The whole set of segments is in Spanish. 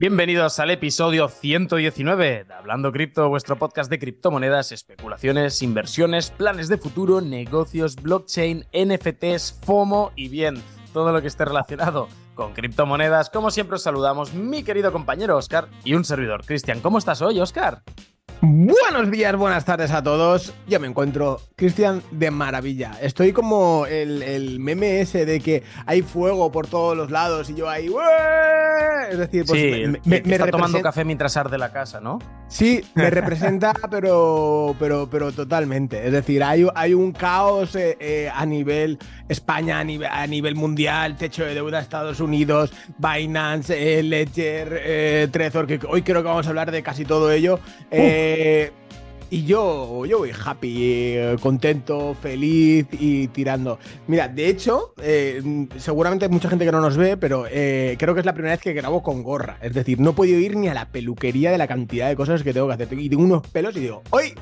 Bienvenidos al episodio 119 de Hablando Cripto, vuestro podcast de criptomonedas, especulaciones, inversiones, planes de futuro, negocios, blockchain, NFTs, FOMO y bien, todo lo que esté relacionado con criptomonedas. Como siempre os saludamos mi querido compañero Oscar y un servidor Cristian. ¿Cómo estás hoy, Oscar? Buenos días, buenas tardes a todos. Yo me encuentro, Cristian, de maravilla. Estoy como el, meme ese de que hay fuego por todos los lados y yo ahí. Es decir, pues me, está tomando café mientras arde la casa, ¿no? Sí, me representa, pero, pero, pero totalmente. Es decir, hay, hay un caos eh, eh, a nivel España, a nivel, a nivel mundial, techo de deuda Estados Unidos, Binance, eh, Ledger, Trezor, que hoy creo que vamos a hablar de casi todo ello. Eh, y yo, yo voy happy, eh, contento, feliz y tirando. Mira, de hecho, eh, seguramente hay mucha gente que no nos ve, pero creo que es la primera vez que grabo con gorra. Es decir, no he podido ir ni a la peluquería de la cantidad de cosas que tengo que hacer. Y tengo unos pelos y digo, ¡hoy!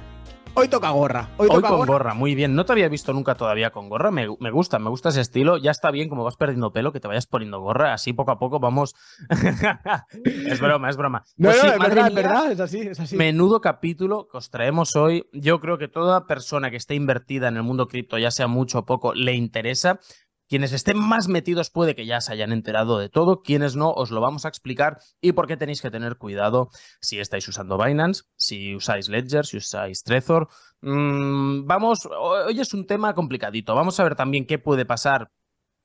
Hoy toca gorra. Hoy, toca con gorra. muy bien. No te había visto nunca todavía con gorra. Me, gusta, me gusta ese estilo. Ya está bien como vas perdiendo pelo, que te vayas poniendo gorra. Así poco a poco vamos. es broma, es broma. No, pues no, es verdad, es verdad, es así, es así. Menudo capítulo que os traemos hoy. Yo creo que toda persona que esté invertida en el mundo cripto, ya sea mucho o poco, le interesa. Quienes estén más metidos puede que ya se hayan enterado de todo, quienes no, os lo vamos a explicar y por qué tenéis que tener cuidado si estáis usando Binance, si usáis Ledger, si usáis Trezor. Mm, vamos, hoy es un tema complicadito. Vamos a ver también qué puede pasar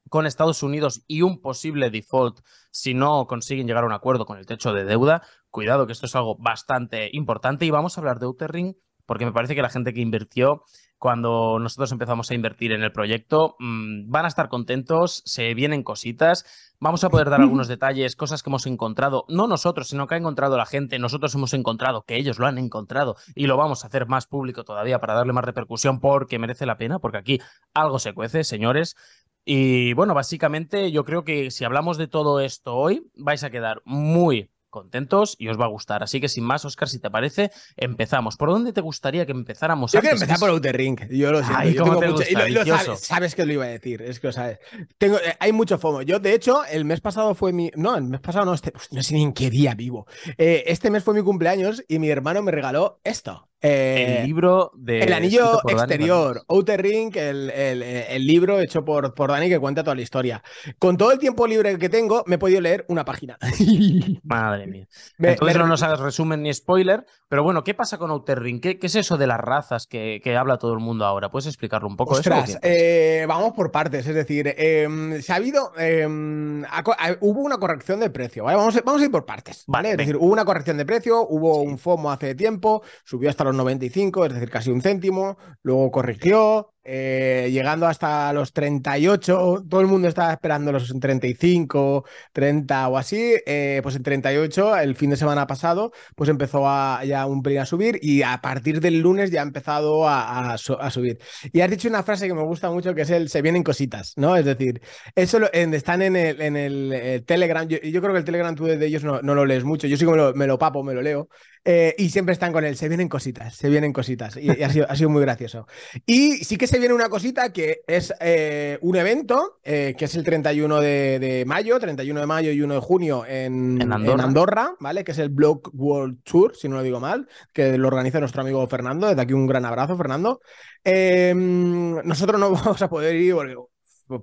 con Estados Unidos y un posible default si no consiguen llegar a un acuerdo con el techo de deuda. Cuidado que esto es algo bastante importante y vamos a hablar de Outer Ring porque me parece que la gente que invirtió cuando nosotros empezamos a invertir en el proyecto, mm, van a estar contentos, se vienen cositas, vamos a poder dar algunos detalles, cosas que hemos encontrado, no nosotros, sino que ha encontrado la gente, nosotros hemos encontrado que ellos lo han encontrado y lo vamos a hacer más público todavía para darle más repercusión porque merece la pena, porque aquí algo se cuece, señores. Y bueno, básicamente yo creo que si hablamos de todo esto hoy, vais a quedar muy, contentos y os va a gustar. Así que sin más, Oscar, si te parece, empezamos. ¿Por dónde te gustaría que empezáramos? Yo quiero empezar por Outer Ring. Yo lo siento. sabes, que lo iba a decir. Es que lo sabes. Tengo, eh, hay mucho FOMO. Yo, de hecho, el mes pasado fue mi. No, el mes pasado no, este, no sé ni en qué día vivo. Eh, este mes fue mi cumpleaños y mi hermano me regaló esto el eh, libro de. El anillo exterior, Outer Ring, el, libro hecho por, por Dani que cuenta toda la historia. Con todo el tiempo libre que tengo, me he podido leer una página. Madre mía. Entonces no nos hagas resumen ni spoiler, pero bueno, ¿qué pasa con Outer Ring? ¿Qué, es eso de las razas que, habla todo el mundo ahora? ¿Puedes explicarlo un poco? Ostras, eh, vamos por partes, es decir, em, se ha habido. Em, hubo una corrección de precio, Vamos, vamos a ir por partes, ¿vale? es decir, hubo una corrección de precio, hubo un FOMO hace tiempo, subió hasta los 95, es decir, casi un céntimo, luego corrigió, eh, llegando hasta los 38, todo el mundo estaba esperando los 35, 30 o así, eh, pues en 38, el fin de semana pasado, pues empezó a, ya un pelín a subir y a partir del lunes ya ha empezado a, subir. Y has dicho una frase que me gusta mucho, que es el se vienen cositas, ¿no? Es decir, eso están en el, eh, Telegram, yo, yo, creo que el Telegram tú de ellos no, no, lo lees mucho, yo sí que me lo, me lo papo, me lo leo, y siempre están con él, se vienen cositas, se vienen cositas, y, ha, sido, ha sido muy gracioso. Y sí que se viene una cosita que es eh, un evento, eh, que es el 31 de, mayo, 31 de mayo y 1 de junio en, Andorra. ¿vale? Que es el Block World Tour, si no lo digo mal, que lo organiza nuestro amigo Fernando. Desde aquí un gran abrazo, Fernando. Em, nosotros no vamos a poder ir porque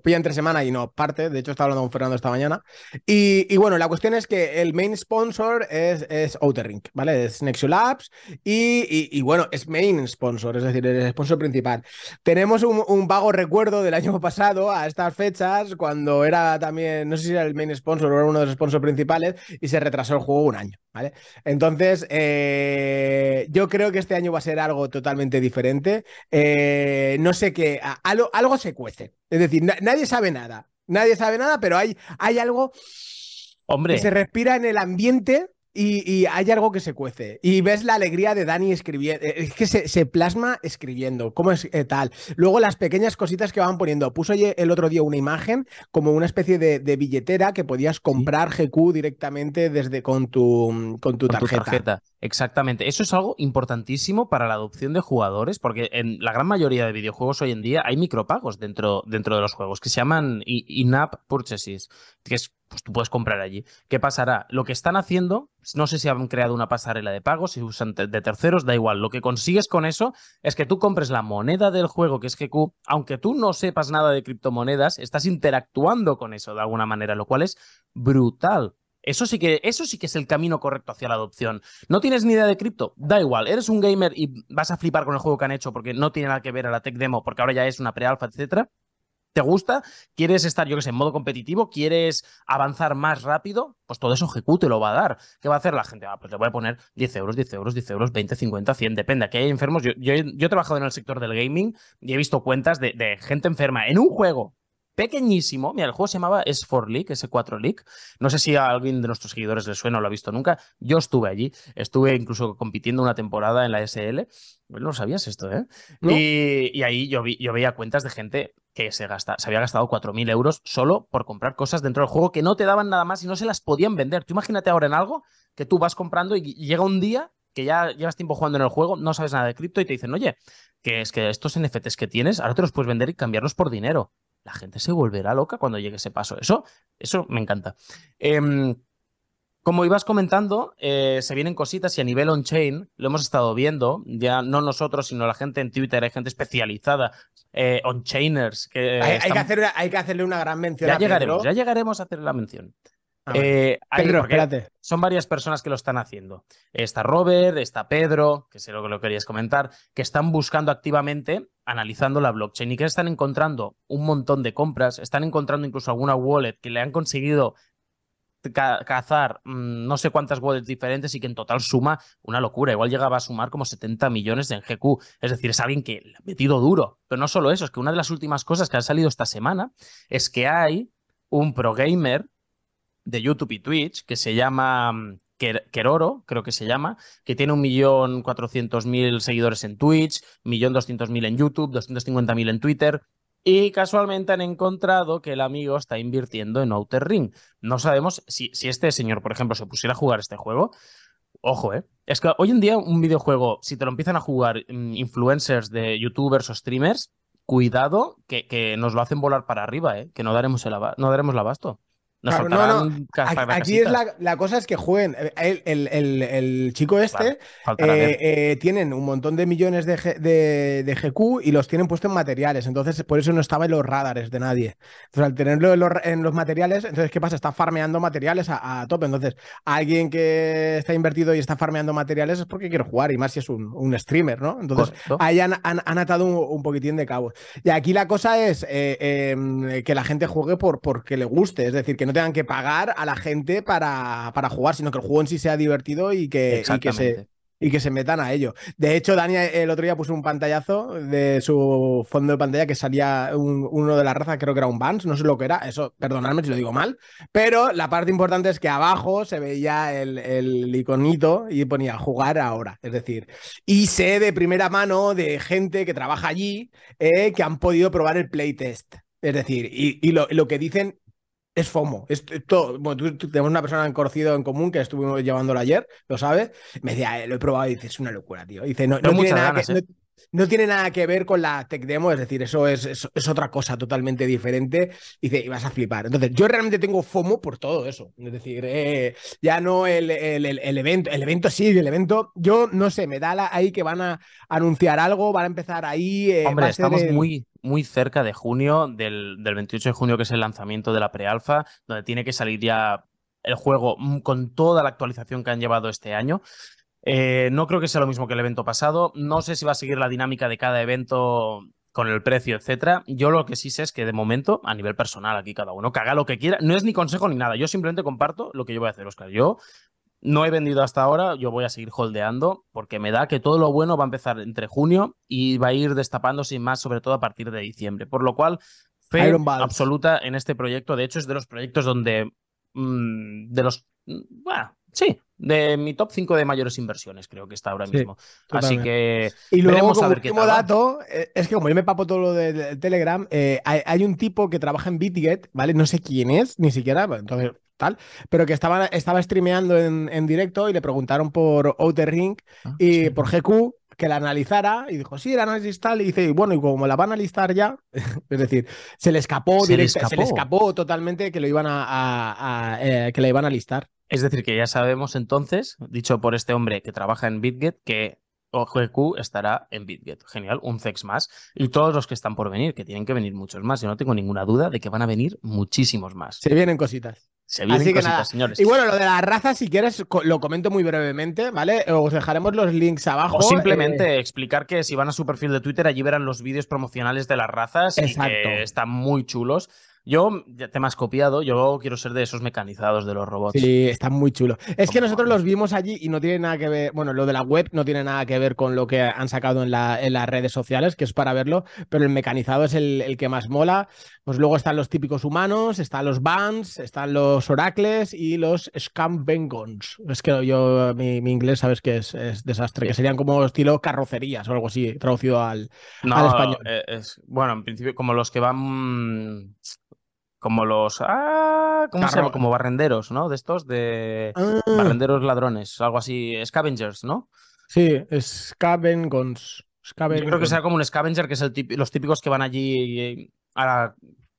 pilla entre semana y no parte. De hecho, estaba hablando con Fernando esta mañana. Y, bueno, la cuestión es que el main sponsor es, es Outer Ring, ¿vale? Es Nexio Labs y, bueno, es main sponsor, es decir, el sponsor principal. Tenemos un, vago recuerdo del año pasado a estas fechas, cuando era también, no sé si era el main sponsor o era uno de los sponsors principales, y se retrasó el juego un año, ¿vale? Entonces, eh, yo creo que este año va a ser algo totalmente diferente. Eh, no sé qué, algo, algo se cuece. Es decir, nadie sabe nada. Nadie sabe nada, pero hay, hay algo Hombre. que se respira en el ambiente y, hay algo que se cuece. Y ves la alegría de Dani escribiendo. Eh, es que se, plasma escribiendo. ¿Cómo es eh, tal? Luego las pequeñas cositas que van poniendo. Puso el otro día una imagen como una especie de, billetera que podías comprar GQ directamente desde con tu, con tu tarjeta. Exactamente. Eso es algo importantísimo para la adopción de jugadores, porque en la gran mayoría de videojuegos hoy en día hay micropagos dentro, dentro de los juegos que se llaman in-app purchases, que es, pues tú puedes comprar allí. ¿Qué pasará? Lo que están haciendo, no sé si han creado una pasarela de pagos, si usan de terceros, da igual. Lo que consigues con eso es que tú compres la moneda del juego, que es GQ, aunque tú no sepas nada de criptomonedas, estás interactuando con eso de alguna manera, lo cual es brutal. Eso sí, que, eso sí que es el camino correcto hacia la adopción. No tienes ni idea de cripto, da igual, eres un gamer y vas a flipar con el juego que han hecho porque no tiene nada que ver a la tech demo, porque ahora ya es una pre-alpha, etcétera. ¿Te gusta? ¿Quieres estar, yo que sé, en modo competitivo? ¿Quieres avanzar más rápido? Pues todo eso GQ te lo va a dar. ¿Qué va a hacer la gente? Ah, pues le voy a poner 10 euros, 10 euros, 10 euros, 20, 50, 100, depende. Aquí hay enfermos. Yo, yo, he trabajado en el sector del gaming y he visto cuentas de, de gente enferma en un juego pequeñísimo. Mira, el juego se llamaba S4 League, S4 League. No sé si a alguien de nuestros seguidores le suena o lo ha visto nunca. Yo estuve allí, estuve incluso compitiendo una temporada en la SL. Bueno, no sabías esto, ¿eh? Y, ahí yo, vi, yo veía cuentas de gente que se, gasta, se había gastado 4.000 euros solo por comprar cosas dentro del juego que no te daban nada más y no se las podían vender. Tú imagínate ahora en algo que tú vas comprando y llega un día que ya llevas tiempo jugando en el juego, no sabes nada de cripto y te dicen, oye, que es que estos NFTs que tienes, ahora te los puedes vender y cambiarlos por dinero la gente se volverá loca cuando llegue ese paso. Eso, eso me encanta. Em, como ibas comentando, eh, se vienen cositas y a nivel on-chain lo hemos estado viendo, ya no nosotros, sino la gente en Twitter, hay gente especializada, eh, on-chainers. Que hay, que hacer, hay, que hacerle una gran mención. Ya llegaremos, ya llegaremos a hacer la mención. Ah, eh, Pedro, espérate. Son varias personas que lo están haciendo. Está Robert, está Pedro, que sé lo que lo querías comentar, que están buscando activamente, analizando la blockchain y que están encontrando un montón de compras, están encontrando incluso alguna wallet que le han conseguido cazar mm, no sé cuántas wallets diferentes y que en total suma una locura. Igual llegaba a sumar como 70 millones en GQ. Es decir, es alguien que ha metido duro. Pero no solo eso, es que una de las últimas cosas que han salido esta semana es que hay un pro gamer de YouTube y Twitch que se llama mm, Keroro, creo que se llama, que tiene un millón cuatrocientos mil seguidores en Twitch, millón doscientos mil en YouTube, doscientos cincuenta mil en Twitter. Y casualmente han encontrado que el amigo está invirtiendo en Outer Ring. No sabemos si, si este señor, por ejemplo, se pusiera a jugar este juego. Ojo, ¿eh? Es que hoy en día un videojuego, si te lo empiezan a jugar mm, influencers de youtubers o streamers, cuidado que, que nos lo hacen volar para arriba, ¿eh? Que no daremos el, no daremos el abasto no, no. Aquí es la, cosa es que jueguen. El, el, chico este eh, eh, tienen un montón de millones de, de, GQ y los tienen puestos en materiales. Entonces, por eso no estaba en los radares de nadie. Entonces, al tenerlo en los, materiales, entonces, ¿qué pasa? Está farmeando materiales a, tope. Entonces, alguien que está invertido y está farmeando materiales es porque quiere jugar, y más si es un, streamer, ¿no? Entonces, ahí han, atado un, poquitín de cabos. Y aquí la cosa es eh, em, que la gente juegue por porque le guste. Es decir, que no tengan que pagar a la gente para, para jugar, sino que el juego en sí sea divertido y que, que se, y que se metan a ello. De hecho, Dani el otro día puso un pantallazo de su fondo de pantalla que salía uno de la raza, creo que era un Vans, no sé lo que era, eso, perdonadme si lo digo mal, pero la parte importante es que abajo se veía el, el iconito y ponía jugar ahora, es decir, y sé de primera mano de gente que trabaja allí eh, que han podido probar el playtest. Es decir, y, y lo, lo, que dicen es FOMO. Es todo. Bueno, tú, tenemos una persona conocido en común que estuvimos llevándolo ayer, lo sabes. Me decía, eh, lo he probado y dice, es una locura, tío. Dice, no, no, tiene nada que, ¿eh? no, tiene nada que ver con la tech demo, es decir, eso es, es, otra cosa totalmente diferente. Dice, y vas a flipar. Entonces, yo realmente tengo FOMO por todo eso. Es decir, eh, ya no el, el, el, evento, el evento sí, el evento, yo no sé, me da ahí que van a anunciar algo, van a empezar ahí. Hombre, estamos muy muy cerca de junio, del, 28 de junio, que es el lanzamiento de la pre-alfa, donde tiene que salir ya el juego mm, con toda la actualización que han llevado este año. Eh, no creo que sea lo mismo que el evento pasado. No sé si va a seguir la dinámica de cada evento con el precio, etcétera. Yo lo que sí sé es que de momento, a nivel personal, aquí cada uno que haga lo que quiera, no es ni consejo ni nada. Yo simplemente comparto lo que yo voy a hacer, Oscar. Yo no he vendido hasta ahora, yo voy a seguir holdeando porque me da que todo lo bueno va a empezar entre junio y va a ir destapándose más, sobre todo a partir de diciembre. Por lo cual, fe absoluta en este proyecto. De hecho, es de los proyectos donde. Mm, de los. Mm, bueno, sí, de mi top 5 de mayores inversiones, creo que está ahora mismo. Así que. Y luego, como último dato, eh, es que como yo me papo todo lo de, Telegram, eh, hay, hay, un tipo que trabaja en BitGet, ¿vale? No sé quién es, ni siquiera. Entonces tal, pero que estaba, estaba streameando en, directo y le preguntaron por Outer Ring ah, y por GQ que la analizara y dijo, sí, el análisis tal, y dice, bueno, y como la van a listar ya, es decir, se le escapó, se, le escapó. totalmente que lo iban a, eh, que la iban a listar. Es decir, que ya sabemos entonces, dicho por este hombre que trabaja en BitGet, que OGQ estará en BitGet. Genial, un CEX más. Y todos los que están por venir, que tienen que venir muchos más. Yo no tengo ninguna duda de que van a venir muchísimos más. Se vienen cositas. Se vienen cositas, señores. Y bueno, lo de la raza, si quieres, lo comento muy brevemente, ¿vale? Os dejaremos los links abajo. O simplemente eh, explicar que si van a su perfil de Twitter, allí verán los vídeos promocionales de las razas Exacto. y que están muy chulos. Yo, te me has copiado, yo quiero ser de esos mecanizados de los robots. Sí, están muy chulos. Es que nosotros los vimos allí y no tiene nada que ver, bueno, lo de la web no tiene nada que ver con lo que han sacado en, la, en las redes sociales, que es para verlo, pero el mecanizado es el, que más mola. Pues luego están los típicos humanos, están los bands, están los oracles y los Scambengons. Es que yo, mi, inglés, sabes que es, desastre, que serían como estilo carrocerías o algo así, traducido al, al español. Eh, es, bueno, en principio, como los que van como los. Ah, ¿Cómo se llama? Como barrenderos, ¿no? De estos, de. Ah. Barrenderos ladrones, algo así. Scavengers, ¿no? Sí, Scavengons. Yo creo que será como un scavenger, que es el los típicos que van allí a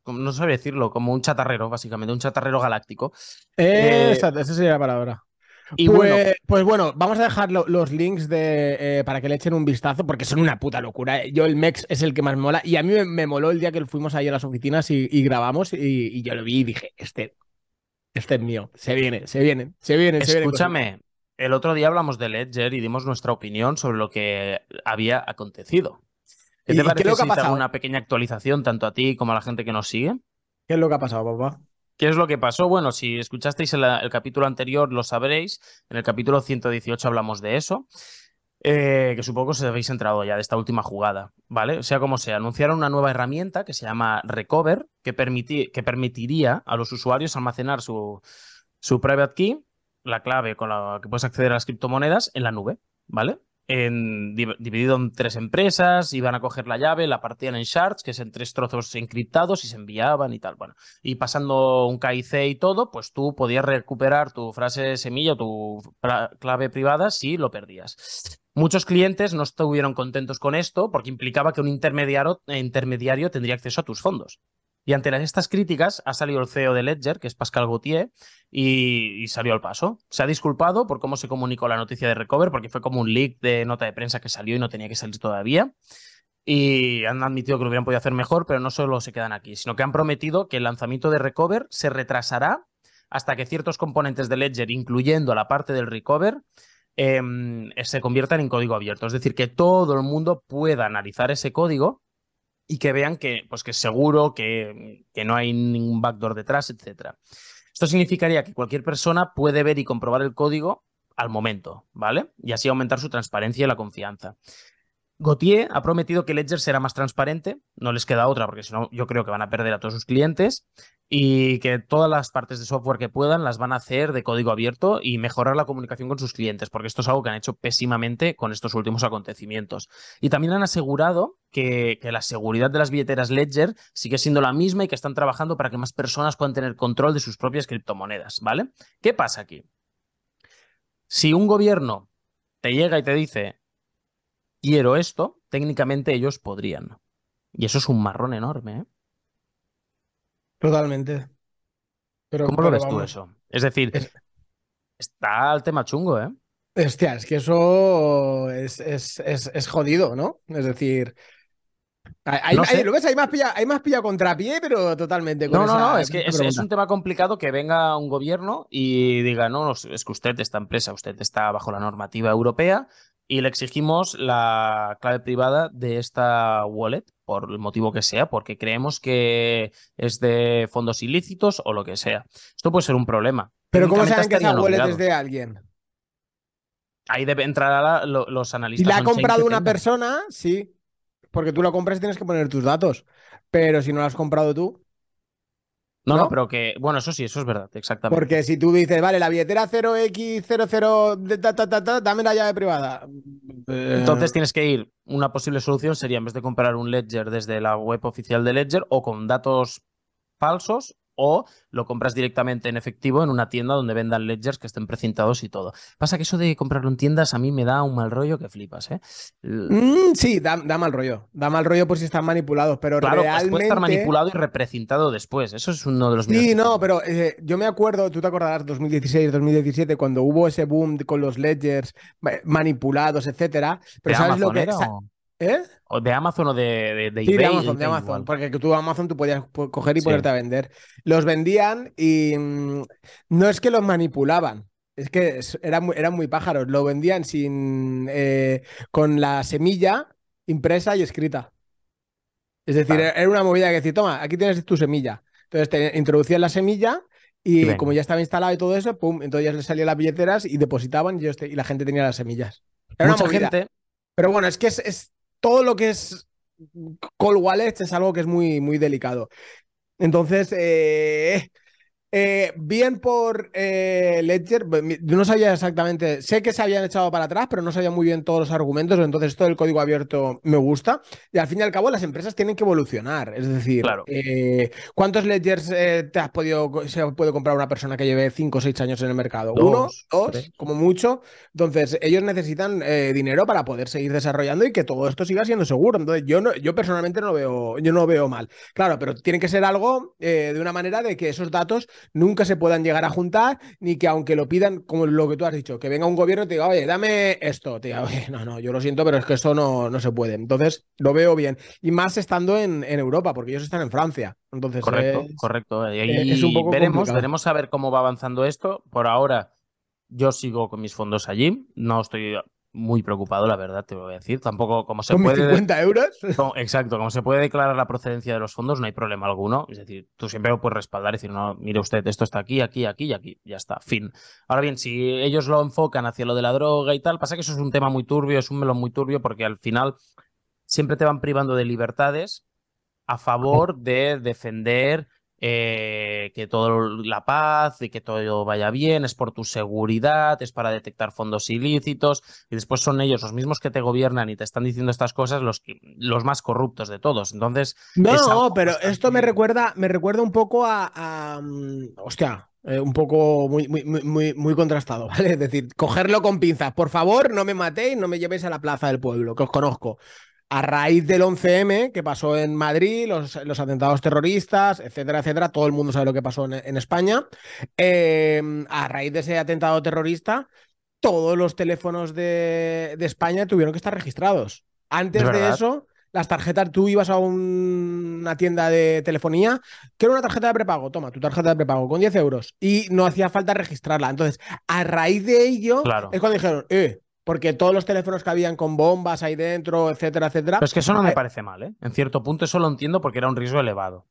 no sabía decirlo, como un chatarrero, básicamente, un chatarrero galáctico. Eh, esa sería la palabra. Y pues, bueno, pues bueno, vamos a dejar los links de, eh, para que le echen un vistazo, porque son una puta locura. Yo el MEX es el que más mola. Y a mí me, moló el día que fuimos ahí a las oficinas y, grabamos y, yo lo vi y dije, este, este es mío. Se viene, se viene, se viene. Escúchame, el otro día hablamos de Ledger y dimos nuestra opinión sobre lo que había acontecido. ¿Qué te parece si una pequeña actualización tanto a ti como a la gente que nos sigue? ¿Qué es lo que ha pasado, papá? ¿Qué es lo que pasó? Bueno, si escuchasteis el, capítulo anterior lo sabréis. En el capítulo 118 hablamos de eso. Eh, que supongo que os habéis entrado ya de esta última jugada, ¿vale? O sea como sea, anunciaron una nueva herramienta que se llama Recover, que, permitiría a los usuarios almacenar su, su private key, la clave con la que puedes acceder a las criptomonedas, en la nube, ¿vale? Dividido en tres empresas, iban a coger la llave, la partían en shards, que es en tres trozos encriptados y se enviaban y tal. Bueno, y pasando un KIC y todo, pues tú podías recuperar tu frase semilla tu clave privada si lo perdías. Muchos clientes no estuvieron contentos con esto porque implicaba que un intermediario tendría acceso a tus fondos. Y ante estas críticas ha salido el CEO de Ledger, que es Pascal Gauthier, y, salió al paso. Se ha disculpado por cómo se comunicó la noticia de Recover, porque fue como un leak de nota de prensa que salió y no tenía que salir todavía. Y han admitido que lo hubieran podido hacer mejor, pero no solo se quedan aquí, sino que han prometido que el lanzamiento de Recover se retrasará hasta que ciertos componentes de Ledger, incluyendo la parte del Recover, em, se conviertan en código abierto. Es decir, que todo el mundo pueda analizar ese código y que vean que, pues, que es seguro, que, que no hay ningún backdoor detrás, etc. Esto significaría que cualquier persona puede ver y comprobar el código al momento, ¿vale? Y así aumentar su transparencia y la confianza. Gauthier ha prometido que Ledger será más transparente, no les queda otra porque si no yo creo que van a perder a todos sus clientes y que todas las partes de software que puedan las van a hacer de código abierto y mejorar la comunicación con sus clientes, porque esto es algo que han hecho pésimamente con estos últimos acontecimientos. Y también han asegurado que, que la seguridad de las billeteras Ledger sigue siendo la misma y que están trabajando para que más personas puedan tener control de sus propias criptomonedas, ¿vale? ¿Qué pasa aquí? Si un gobierno te llega y te dice, quiero esto, técnicamente ellos podrían. Y eso es un marrón enorme, ¿eh? Totalmente. Pero, ¿Cómo lo ves tú eso? Es decir, está el tema chungo, ¿eh? Hostia, es que eso es, es, jodido, ¿no? Es decir, hay, lo ves, hay más pilla, hay más pilla contrapié, pero totalmente. no, no, no, es que es, es, un tema complicado que venga un gobierno y diga, no, no, es que usted, esta empresa, usted está bajo la normativa europea, y le exigimos la clave privada de esta wallet, por el motivo que sea, porque creemos que es de fondos ilícitos o lo que sea. Esto puede ser un problema. Pero ¿cómo saben que esa wallet es de alguien? Ahí debe entrar los analistas. Si la ha comprado una persona, sí. Porque tú la compras y tienes que poner tus datos. Pero si no la has comprado tú. No, no, pero que, bueno, eso sí, eso es verdad, exactamente. Porque si tú dices, vale, la billetera 0x00, dame la llave privada. Entonces tienes que ir, una posible solución sería, en vez de comprar un Ledger desde la web oficial de Ledger, o con datos falsos, o lo compras directamente en efectivo en una tienda donde vendan ledgers que estén precintados y todo. Pasa que eso de comprarlo en tiendas a mí me da un mal rollo que flipas, ¿eh? Mm, sí, da, mal rollo. Da mal rollo por si están manipulados, pero claro, realmente... puede estar manipulado y reprecintado después. Eso es uno de los... Sí, no, pero eh, yo me acuerdo, tú te acordarás 2016, 2017, cuando hubo ese boom con los ledgers manipulados, etcétera. Pero ¿sabes lo que... ¿Eh? ¿De Amazon o de, de, sí, de Amazon, de Amazon. Porque tú Amazon tú podías coger y ponerte a vender. Los vendían y mm, no es que los manipulaban. Es que eran muy, eran muy pájaros. Lo vendían sin eh, con la semilla impresa y escrita. Es decir, era una movida que decía, toma, aquí tienes tu semilla. Entonces te introducían la semilla y, como ya estaba instalado y todo eso, pum, entonces ya les salían las billeteras y depositaban y, y la gente tenía las semillas. Era Mucha gente. Pero bueno, es que es todo lo que es cold wallets es algo que es muy, muy delicado. Entonces, eh, eh, bien por eh, Ledger, no sabía exactamente, sé que se habían echado para atrás, pero no sabía muy bien todos los argumentos, entonces esto del código abierto me gusta. Y al fin y al cabo las empresas tienen que evolucionar, es decir, eh, ¿cuántos Ledgers te has podido, se puede comprar una persona que lleve 5 o 6 años en el mercado? Uno, dos, como mucho. Entonces ellos necesitan dinero para poder seguir desarrollando y que todo esto siga siendo seguro. Entonces yo, no, yo personalmente no lo veo, yo no veo mal. Claro, pero tiene que ser algo de una manera de que esos datos nunca se puedan llegar a juntar, ni que aunque lo pidan, como lo que tú has dicho, que venga un gobierno y te diga, oye, dame esto, te diga, oye, no, no, yo lo siento, pero es que esto no, no se puede. Entonces, lo veo bien. Y más estando en, en Europa, porque ellos están en Francia. Entonces, correcto, correcto. Y ahí es un poco veremos, veremos a ver cómo va avanzando esto. Por ahora, yo sigo con mis fondos allí. No estoy muy preocupado, la verdad, te voy a decir. Tampoco, como se puede. 50 euros? exacto, como se puede declarar la procedencia de los fondos, no hay problema alguno. Es decir, tú siempre lo puedes respaldar y decir, no, mire usted, esto está aquí, aquí, aquí y aquí. Ya está, fin. Ahora bien, si ellos lo enfocan hacia lo de la droga y tal, pasa que eso es un tema muy turbio, es un melón muy turbio, porque al final siempre te van privando de libertades a favor de defender eh, que todo la paz y que todo vaya bien, es por tu seguridad, es para detectar fondos ilícitos, y después son ellos los mismos que te gobiernan y te están diciendo estas cosas los, los más corruptos de todos. Entonces. No, pero esto me recuerda, me recuerda un poco a. Mm, hostia. Eh, un poco muy, muy, muy, muy contrastado, ¿vale? Es decir, cogerlo con pinzas. Por favor, no me matéis, no me llevéis a la plaza del pueblo, que os conozco a raíz del 11M que pasó en Madrid, los, atentados terroristas, etcétera, etcétera, todo el mundo sabe lo que pasó en, España. Em, a raíz de ese atentado terrorista, todos los teléfonos de, España tuvieron que estar registrados. Antes de eso, las tarjetas, tú ibas a una tienda de telefonía, que era una tarjeta de prepago, toma, tu tarjeta de prepago con 10 euros, y no hacía falta registrarla. Entonces, a raíz de ello, es cuando dijeron, eh, porque todos los teléfonos que habían con bombas ahí dentro, etcétera, etcétera. Pero es que eso no me eh, parece mal, ¿eh? En cierto punto eso lo entiendo porque era un riesgo elevado.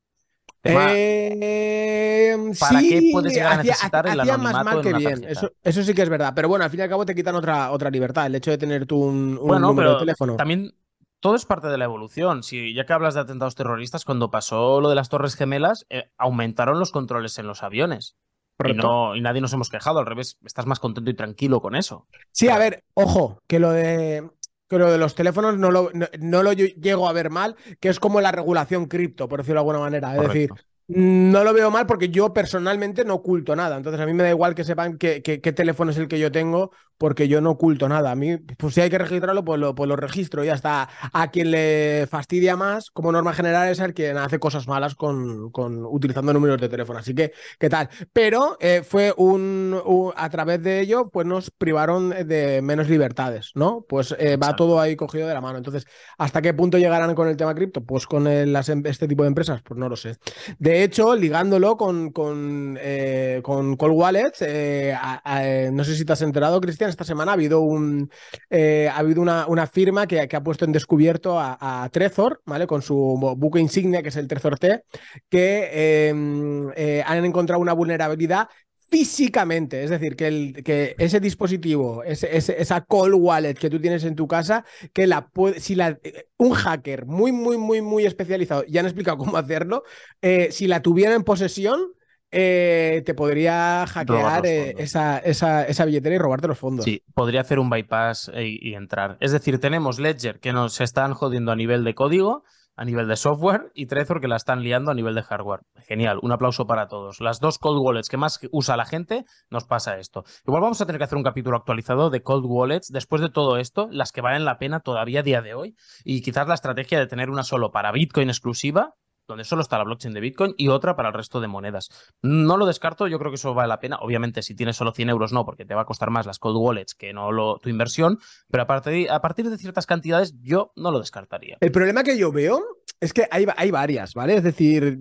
Eh, ¿Para qué puedes llegar a necesitar el más mal que bien. Eso, eso, sí que es verdad. Pero bueno, al fin y al cabo te quitan otra, otra libertad. El hecho de tener tú un, número de teléfono. También todo es parte de la evolución. Si ya que hablas de atentados terroristas, cuando pasó lo de las Torres Gemelas, eh, aumentaron los controles en los aviones. Y, no, y nadie nos hemos quejado, al revés, estás más contento y tranquilo con eso. Sí, a ver, ojo, que lo de que lo de los teléfonos no lo, no, lo llego a ver mal, que es como la regulación cripto, por decirlo de alguna manera. Es decir, no lo veo mal porque yo personalmente no oculto nada. Entonces a mí me da igual que sepan qué, qué, teléfono es el que yo tengo porque yo no oculto nada. A mí, pues si hay que registrarlo, pues lo, pues lo registro. Y hasta a quien le fastidia más, como norma general, es el quien hace cosas malas con, con utilizando números de teléfono. Así que, ¿qué tal? Pero eh, fue un, a través de ello, pues nos privaron de menos libertades, ¿no? Pues eh, va todo ahí cogido de la mano. Entonces, ¿hasta qué punto llegarán con el tema cripto? Pues con las, em, este tipo de empresas, pues no lo sé. De hecho, ligándolo con, con, eh, con Cold Wallet, eh, no sé si te has enterado, Cristian, esta semana ha habido, un, eh, ha habido una, firma que, ha puesto en descubierto a, Trezor, ¿vale? Con su buque insignia, que es el Trezor T, que em, han encontrado una vulnerabilidad físicamente. Es decir, que, el, que ese dispositivo, ese, esa call wallet que tú tienes en tu casa, que la si la, un hacker muy, muy, muy, muy especializado, ya han explicado cómo hacerlo, eh, si la tuviera en posesión, eh, te podría hackear eh, esa, esa, esa, billetera y robarte los fondos. Sí, podría hacer un bypass y, y, entrar. Es decir, tenemos Ledger que nos están jodiendo a nivel de código a nivel de software y Trezor que la están liando a nivel de hardware. Genial, un aplauso para todos. Las dos cold wallets que más usa la gente, nos pasa esto. Igual vamos a tener que hacer un capítulo actualizado de cold wallets después de todo esto, las que valen la pena todavía a día de hoy y quizás la estrategia de tener una solo para Bitcoin exclusiva donde solo está la blockchain de Bitcoin y otra para el resto de monedas. No lo descarto, yo creo que eso vale la pena. Obviamente, si tienes solo 100 euros, no, porque te va a costar más las cold wallets que no lo, tu inversión, pero a partir, a partir de ciertas cantidades yo no lo descartaría. El problema que yo veo es que hay, hay varias, ¿vale? Es decir,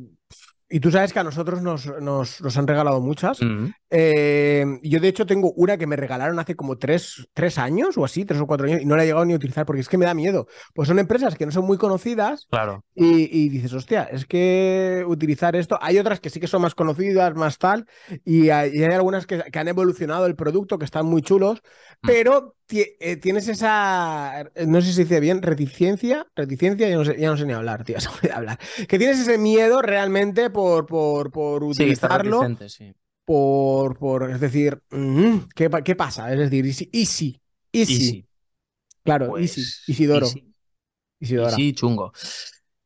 y tú sabes que a nosotros nos, nos, han regalado muchas. Eh, yo, de hecho, tengo una que me regalaron hace como tres, tres, años o así, tres o cuatro años, y no la he llegado ni a utilizar porque es que me da miedo. Pues son empresas que no son muy conocidas. Claro. Y, dices, hostia, es que utilizar esto. Hay otras que sí que son más conocidas, más tal, y hay, algunas que, han evolucionado el producto, que están muy chulos, mm. pero eh, tienes esa, no sé si se dice bien, reticencia, reticencia, ya no sé, ya no sé ni hablar, tío, se hablar. Que tienes ese miedo realmente por, por, por utilizarlo. Sí, Por, por, es decir, ¿qué, ¿qué, pasa? Es decir, easy, easy, easy. Claro, pues, easy, Isidoro. Easy. Isidora. Sí, chungo.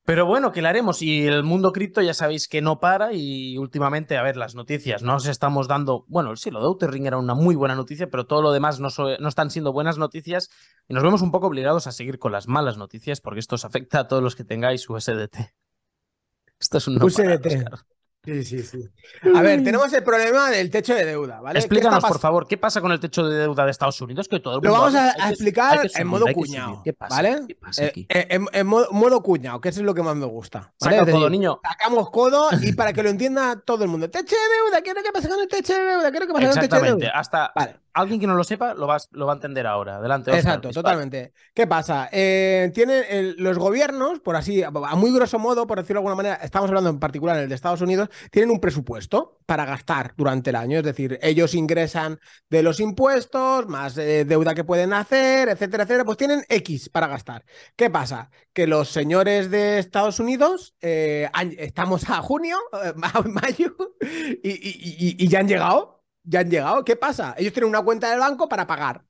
Pero bueno, ¿qué le haremos? Y el mundo cripto ya sabéis que no para y últimamente, a ver, las noticias no os estamos dando, bueno, sí, lo de Outer Ring era una muy buena noticia, pero todo lo demás no, no, están siendo buenas noticias y nos vemos un poco obligados a seguir con las malas noticias porque esto os afecta a todos los que tengáis USDT. Esto es un no USDT. Sí, sí, sí. A ver, tenemos el problema del techo de deuda, ¿vale? Explícanos, por favor, ¿qué pasa con el techo de deuda de Estados Unidos? Que todo Lo vamos a, explicar en modo cuñado, ¿Qué pasa? ¿vale? ¿Qué pasa aquí? Eh, en, modo, cuñado, que eso es lo que más me gusta. Saca codo, niño. Sacamos codo y para que lo entienda todo el mundo. Techo de deuda, ¿qué pasa con el techo de deuda? ¿Qué pasa con el techo de deuda? Hasta vale. Alguien que no lo sepa lo va, lo va a entender ahora. Adelante. Exacto, totalmente. ¿Qué pasa? Eh, tienen los gobiernos, por así, a muy grosso modo, por decirlo de alguna manera, estamos hablando en particular en el de Estados Unidos, tienen un presupuesto para gastar durante el año. Es decir, ellos ingresan de los impuestos, más eh, deuda que pueden hacer, etcétera, etcétera, pues tienen X para gastar. ¿Qué pasa? Que los señores de Estados Unidos, eh, estamos a junio, eh, mayo, y ya han llegado. Ya han llegado. ¿Qué pasa? Ellos tienen una cuenta del banco para pagar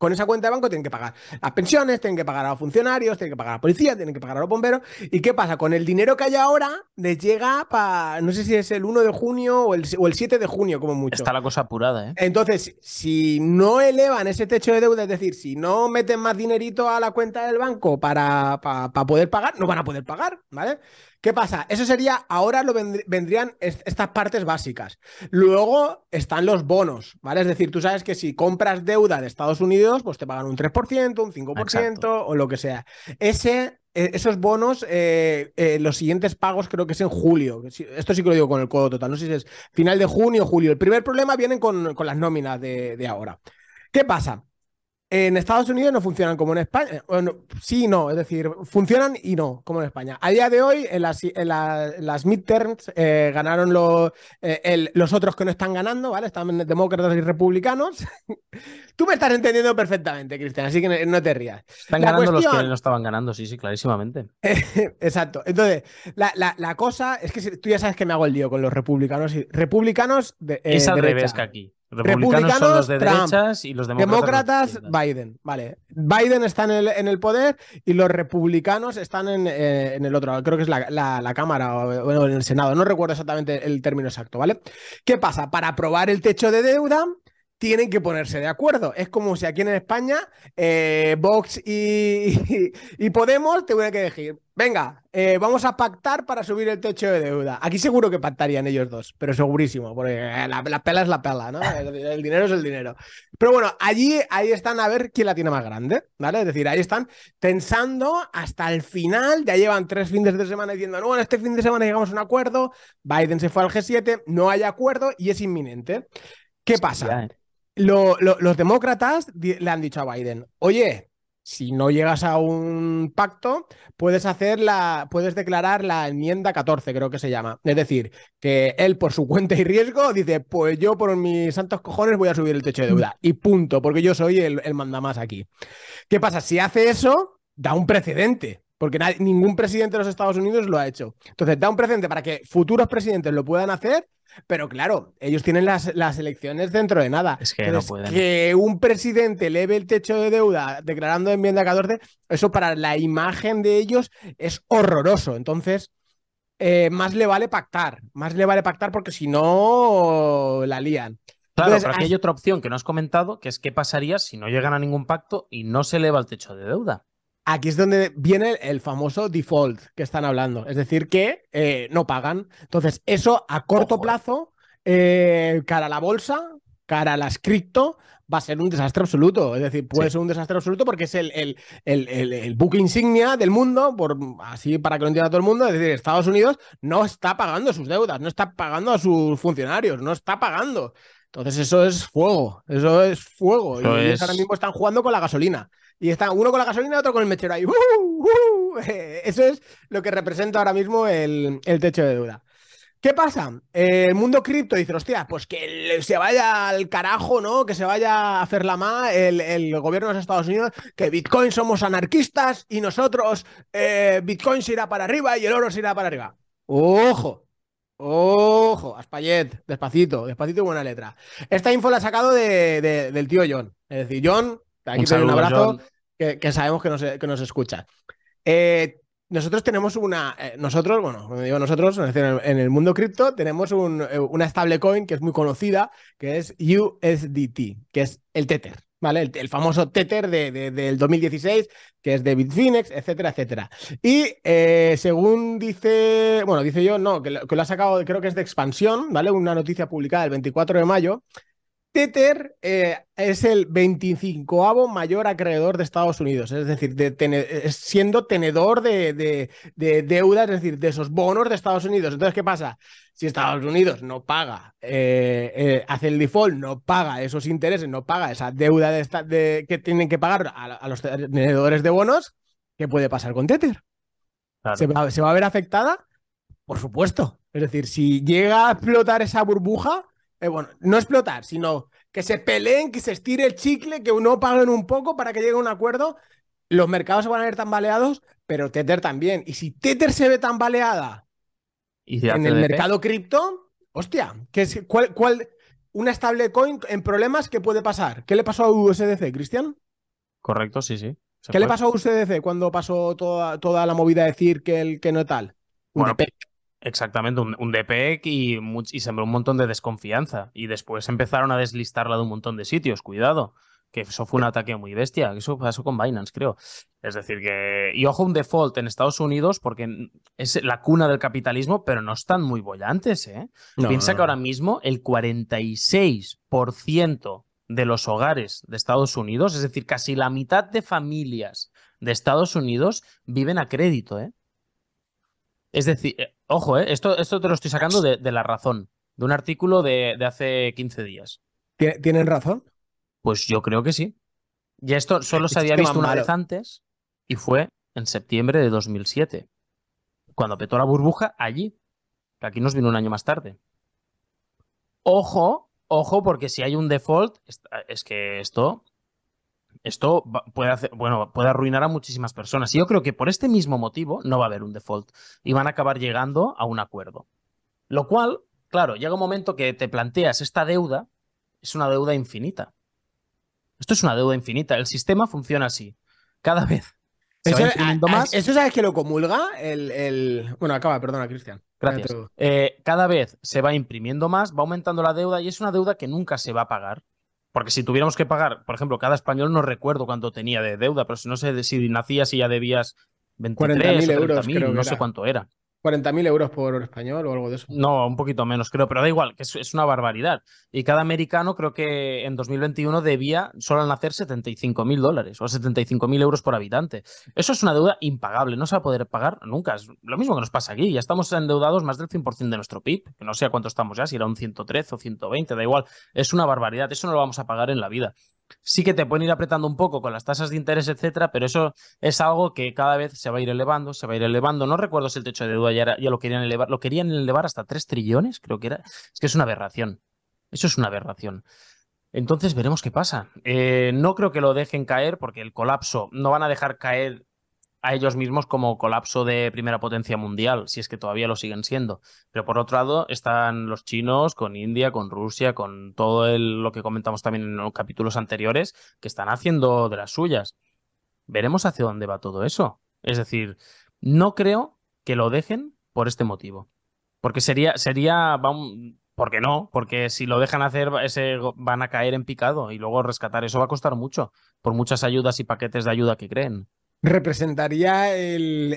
con esa cuenta de banco tienen que pagar las pensiones, tienen que pagar a los funcionarios, tienen que pagar a la policía, tienen que pagar a los bomberos. ¿Y qué pasa? Con el dinero que hay ahora, les llega para, no sé si es el 1 de junio o el, o el 7 de junio, como mucho. Está la cosa apurada, ¿eh? Entonces, si no elevan ese techo de deuda, es decir, si no meten más dinerito a la cuenta del banco para, para poder pagar, no van a poder pagar, ¿vale? ¿Qué pasa? Eso sería, ahora lo vendrían estas partes básicas. Luego están los bonos, ¿vale? Es decir, tú sabes que si compras deuda de Estados Unidos, pues te pagan un 3%, un 5% o lo que sea. Ese e, esos bonos, eh, eh, los siguientes pagos creo que es en julio. Esto sí que lo digo con el codo total. No sé si es final de junio o julio. El primer problema viene con, con las nóminas de, de, ahora. ¿Qué pasa? En Estados Unidos no funcionan como en España. Bueno, sí y no, es decir, funcionan y no, como en España. A día de hoy, en las, en las midterms eh, ganaron los, eh, los otros que no están ganando, ¿vale? Están demócratas y republicanos. Tú me estás entendiendo perfectamente, Cristian, así que no, te rías. Están ganando los que no estaban ganando, sí, sí, clarísimamente. exacto. Entonces, la, cosa es que tú ya sabes que me hago el lío con los republicanos. Y, republicanos de, eh, es al revés que aquí. Republicanos, son los de derechas y los demócratas. Demócratas, Biden. Vale. Biden está en el, en el poder y los republicanos están en, eh, en el otro. Creo que es la, la, Cámara o bueno, en el Senado. No recuerdo exactamente el término exacto, ¿vale? ¿Qué pasa? Para aprobar el techo de deuda, tienen que ponerse de acuerdo. Es como si aquí en España eh, Vox y, y, Podemos tuvieran que decir, venga, eh, vamos a pactar para subir el techo de deuda. Aquí seguro que pactarían ellos dos, pero segurísimo, porque la, pela es la pela, ¿no? El, dinero es el dinero. Pero bueno, allí ahí están a ver quién la tiene más grande, ¿vale? Es decir, ahí están pensando hasta el final, ya llevan tres fines de semana diciendo, no, en este fin de semana llegamos a un acuerdo, Biden se fue al G7, no hay acuerdo y es inminente. ¿Qué pasa? Los demócratas le han dicho a Biden, oye, si no llegas a un pacto, puedes hacer la, puedes declarar la enmienda 14, creo que se llama. Es decir, que él por su cuenta y riesgo dice, pues yo por mis santos cojones voy a subir el techo de deuda. Y punto, porque yo soy el, el mandamás aquí. ¿Qué pasa? Si hace eso, da un precedente. Porque ningún presidente de los Estados Unidos lo ha hecho. Entonces, da un precedente para que futuros presidentes lo puedan hacer, pero claro, ellos tienen las, las elecciones dentro de nada. Es que no pueden. Que un presidente eleve el techo de deuda declarando enmienda 14, eso para la imagen de ellos es horroroso. Entonces, eh, más le vale pactar, más le vale pactar porque si no la lían. Claro, pero aquí hay otra opción que no has comentado, que es qué pasaría si no llegan a ningún pacto y no se eleva el techo de deuda. Aquí es donde viene el famoso default que están hablando, es decir, que eh, no pagan. Entonces, eso a corto plazo, eh, cara a la bolsa, cara a las cripto, va a ser un desastre absoluto. Es decir, puede ser un desastre absoluto porque es el, el, el, el, buque insignia del mundo, por, así para que lo entienda todo el mundo. Es decir, Estados Unidos no está pagando sus deudas, no está pagando a sus funcionarios, no está pagando. Entonces, eso es fuego, eso es fuego. y ellos ahora mismo están jugando con la gasolina. Y está uno con la gasolina y otro con el mechero ahí. Eso es lo que representa ahora mismo el, el techo de deuda. ¿Qué pasa? el mundo cripto dice, hostia, pues que se vaya al carajo, ¿no? Que se vaya a hacer la ma el, gobierno de los Estados Unidos, que Bitcoin somos anarquistas y nosotros eh, Bitcoin se irá para arriba y el oro se irá para arriba. ¡Ojo! ¡Ojo! Aspayet, despacito, despacito y buena letra. Esta info la ha sacado de, del tío John. Es decir, John, aquí te doy un abrazo, que, sabemos que nos, que nos escucha. Eh, nosotros tenemos una. Eh, nosotros, bueno, cuando digo nosotros, en el mundo cripto tenemos un, eh, una stablecoin que es muy conocida, que es USDT, que es el Tether, ¿vale? El, famoso Tether de, del 2016, que es de Bitfinex, etcétera, etcétera. Y eh, según dice. Bueno, dice yo, no, que que lo ha sacado, creo que es de expansión, ¿vale? Una noticia publicada el 24 de mayo. Tether eh, es el 25 mayor acreedor de Estados Unidos, es decir, siendo tenedor de, deuda, es decir, de esos bonos de Estados Unidos. Entonces, ¿qué pasa? Si Estados Unidos no paga, eh, eh, hace el default, no paga esos intereses, no paga esa deuda que tienen que pagar a, los tenedores de bonos, ¿qué puede pasar con Tether? ¿Se, va, ¿Se va a ver afectada? Por supuesto. Es decir, si llega a explotar esa burbuja, eh, bueno, no explotar, sino que se peleen, que se estire el chicle, que uno paguen un poco para que llegue a un acuerdo. Los mercados se van a ver tambaleados, pero Tether también. Y si Tether se ve tambaleada en el mercado cripto, hostia, es, ¿cuál, cuál, una stablecoin en problemas, ¿qué puede pasar? ¿Qué le pasó a USDC, Cristian? Correcto, sí, sí. ¿Qué le pasó a USDC cuando pasó toda, toda la movida de decir que, el, que no tal? Bueno, Exactamente, un, un DPEC y, y sembró un montón de desconfianza. Y después empezaron a deslistarla de un montón de sitios. Cuidado, que eso fue un ataque muy bestia. Eso pasó con Binance, creo. Es decir, que. Y ojo, un default en Estados Unidos, porque es la cuna del capitalismo, pero no están muy bollantes, ¿eh? Piensa que ahora mismo el 46% de los hogares de Estados Unidos, es decir, casi la mitad de familias de Estados Unidos viven a crédito, ¿eh? Es decir, eh, ojo, eh, esto, esto te lo estoy sacando de, la razón, de un artículo de, hace 15 días. ¿Tienen razón? Pues yo creo que sí. Y esto solo se había visto una vez antes y fue en septiembre de 2007, cuando petó la burbuja allí. Aquí nos vino un año más tarde. Ojo, ojo, porque si hay un default, es que esto esto puede, hacer, bueno, puede arruinar a muchísimas personas. Y yo creo que por este mismo motivo no va a haber un default y van a acabar llegando a un acuerdo. Lo cual, claro, llega un momento que te planteas esta deuda, es una deuda infinita. Esto es una deuda infinita. El sistema funciona así. Cada vez se eso, va más. ¿Eso sabes que lo comulga? El, Bueno, acaba, perdona, Cristian. Gracias. Eh, cada vez se va imprimiendo más, va aumentando la deuda y es una deuda que nunca se va a pagar. Porque si tuviéramos que pagar, por ejemplo, cada español no recuerdo cuánto tenía de deuda, pero si no sé si nacías y ya debías 23 o euros, no sé cuánto era. 40.000 euros por español o algo de eso. No, un poquito menos, creo, pero da igual, que es, una barbaridad. Y cada americano creo que en 2021 debía solo nacer 75.000 dólares o 75.000 euros por habitante. Eso es una deuda impagable, no se va a poder pagar nunca. Es lo mismo que nos pasa aquí, ya estamos endeudados más del 100% de nuestro PIB, que no sé a cuánto estamos ya, si era un 113 o 120, da igual. Es una barbaridad, eso no lo vamos a pagar en la vida sí que te pueden ir apretando un poco con las tasas de interés, etcétera, pero eso es algo que cada vez se va a ir elevando, se va a ir elevando. No recuerdo si el techo de deuda ya, lo querían elevar, lo querían elevar hasta 3 trillones, creo que era. Es que es una aberración. Eso es una aberración. Entonces veremos qué pasa. Eh, no creo que lo dejen caer porque el colapso no van a dejar caer a ellos mismos como colapso de primera potencia mundial, si es que todavía lo siguen siendo. Pero por otro lado están los chinos con India, con Rusia, con todo lo que comentamos también en los capítulos anteriores, que están haciendo de las suyas. Veremos hacia dónde va todo eso. Es decir, no creo que lo dejen por este motivo. Porque sería, sería, ¿por qué no? Porque si lo dejan hacer, ese, van a caer en picado y luego rescatar eso va a costar mucho, por muchas ayudas y paquetes de ayuda que creen representaría el,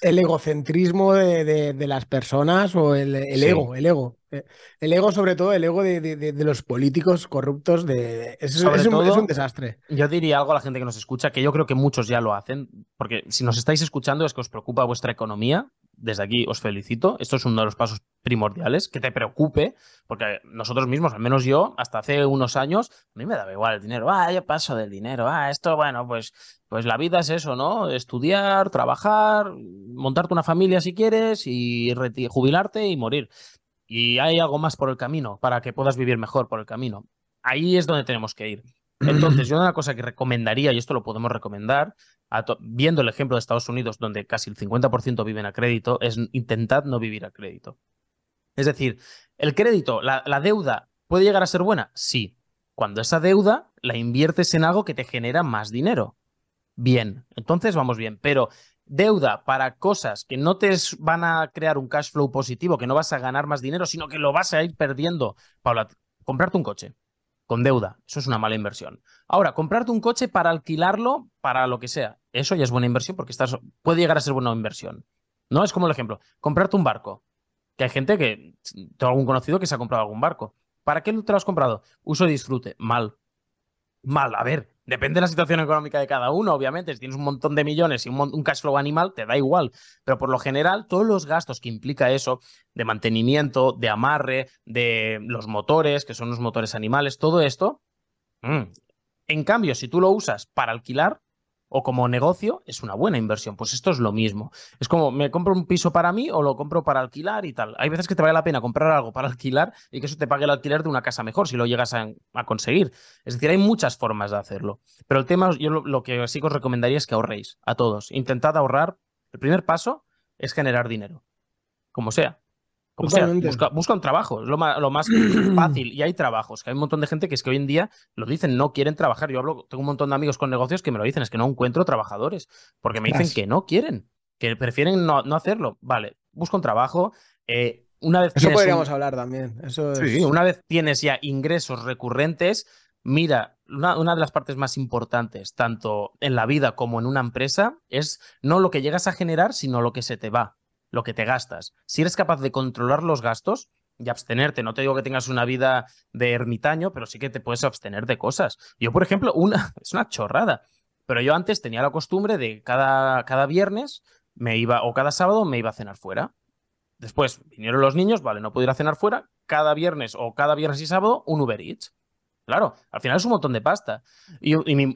el, egocentrismo de, las personas o el, ego, el ego. Eh, el ego, sobre todo, el ego de, los políticos corruptos. De, es, un, desastre. Yo diría algo a la gente que nos escucha, que yo creo que muchos ya lo hacen, porque si nos estáis escuchando es que os preocupa vuestra economía. Desde aquí os felicito. Esto es uno de los pasos primordiales, que te preocupe, porque nosotros mismos, al menos yo, hasta hace unos años, a mí me daba igual el dinero. Ah, yo paso del dinero. Ah, esto, bueno, pues, pues la vida es eso, ¿no? Estudiar, trabajar, montarte una familia si quieres y jubilarte y morir. Y hay algo más por el camino para que puedas vivir mejor por el camino. Ahí es donde tenemos que ir. Entonces, yo una cosa que recomendaría, y esto lo podemos recomendar, viendo el ejemplo de Estados Unidos, donde casi el 50% viven a crédito, es intentad no vivir a crédito. Es decir, el crédito, la, deuda, ¿puede llegar a ser buena? Sí. Cuando esa deuda la inviertes en algo que te genera más dinero. Bien, entonces vamos bien. Pero deuda para cosas que no te van a crear un cash flow positivo, que no vas a ganar más dinero, sino que lo vas a ir perdiendo. Paula, comprarte un coche con deuda, eso es una mala inversión. Ahora, comprarte un coche para alquilarlo para lo que sea, eso ya es buena inversión porque estás, puede llegar a ser buena inversión. No es como el ejemplo, comprarte un barco que hay gente que, tengo algún conocido que se ha comprado algún barco. ¿Para qué te lo has comprado? Uso y disfrute. Mal. Mal. A ver, depende de la situación económica de cada uno, obviamente. Si tienes un montón de millones y un, cash flow animal, te da igual. Pero por lo general, todos los gastos que implica eso, de mantenimiento, de amarre, de los motores, que son los motores animales, todo esto, mm. en cambio, si tú lo usas para alquilar, o como negocio es una buena inversión. Pues esto es lo mismo. Es como, ¿me compro un piso para mí o lo compro para alquilar y tal? Hay veces que te vale la pena comprar algo para alquilar y que eso te pague el alquiler de una casa mejor si lo llegas a, conseguir. Es decir, hay muchas formas de hacerlo. Pero el tema, yo lo, que sí que os recomendaría es que ahorréis a todos. Intentad ahorrar. El primer paso es generar dinero. Como sea busca, un trabajo, es lo más, fácil. Y hay trabajos, que hay un montón de gente que es que hoy en día lo dicen, no quieren trabajar. Yo hablo, tengo un montón de amigos con negocios que me lo dicen, es que no encuentro trabajadores, porque me dicen que no quieren, que prefieren no, hacerlo. Vale, busca un trabajo. Eh, una vez Eso podríamos hablar también. Eso Sí, una vez tienes ya ingresos recurrentes, mira, una, una, de las partes más importantes, tanto en la vida como en una empresa, es no lo que llegas a generar, sino lo que se te va lo que te gastas. Si eres capaz de controlar los gastos y abstenerte, no te digo que tengas una vida de ermitaño, pero sí que te puedes abstener de cosas. Yo, por ejemplo, una, es una chorrada, pero yo antes tenía la costumbre de cada, cada viernes me iba, o cada sábado me iba a cenar fuera. Después vinieron los niños, vale, no puedo ir a cenar fuera, cada viernes o cada viernes y sábado un Uber Eats. Claro, al final es un montón de pasta. Y,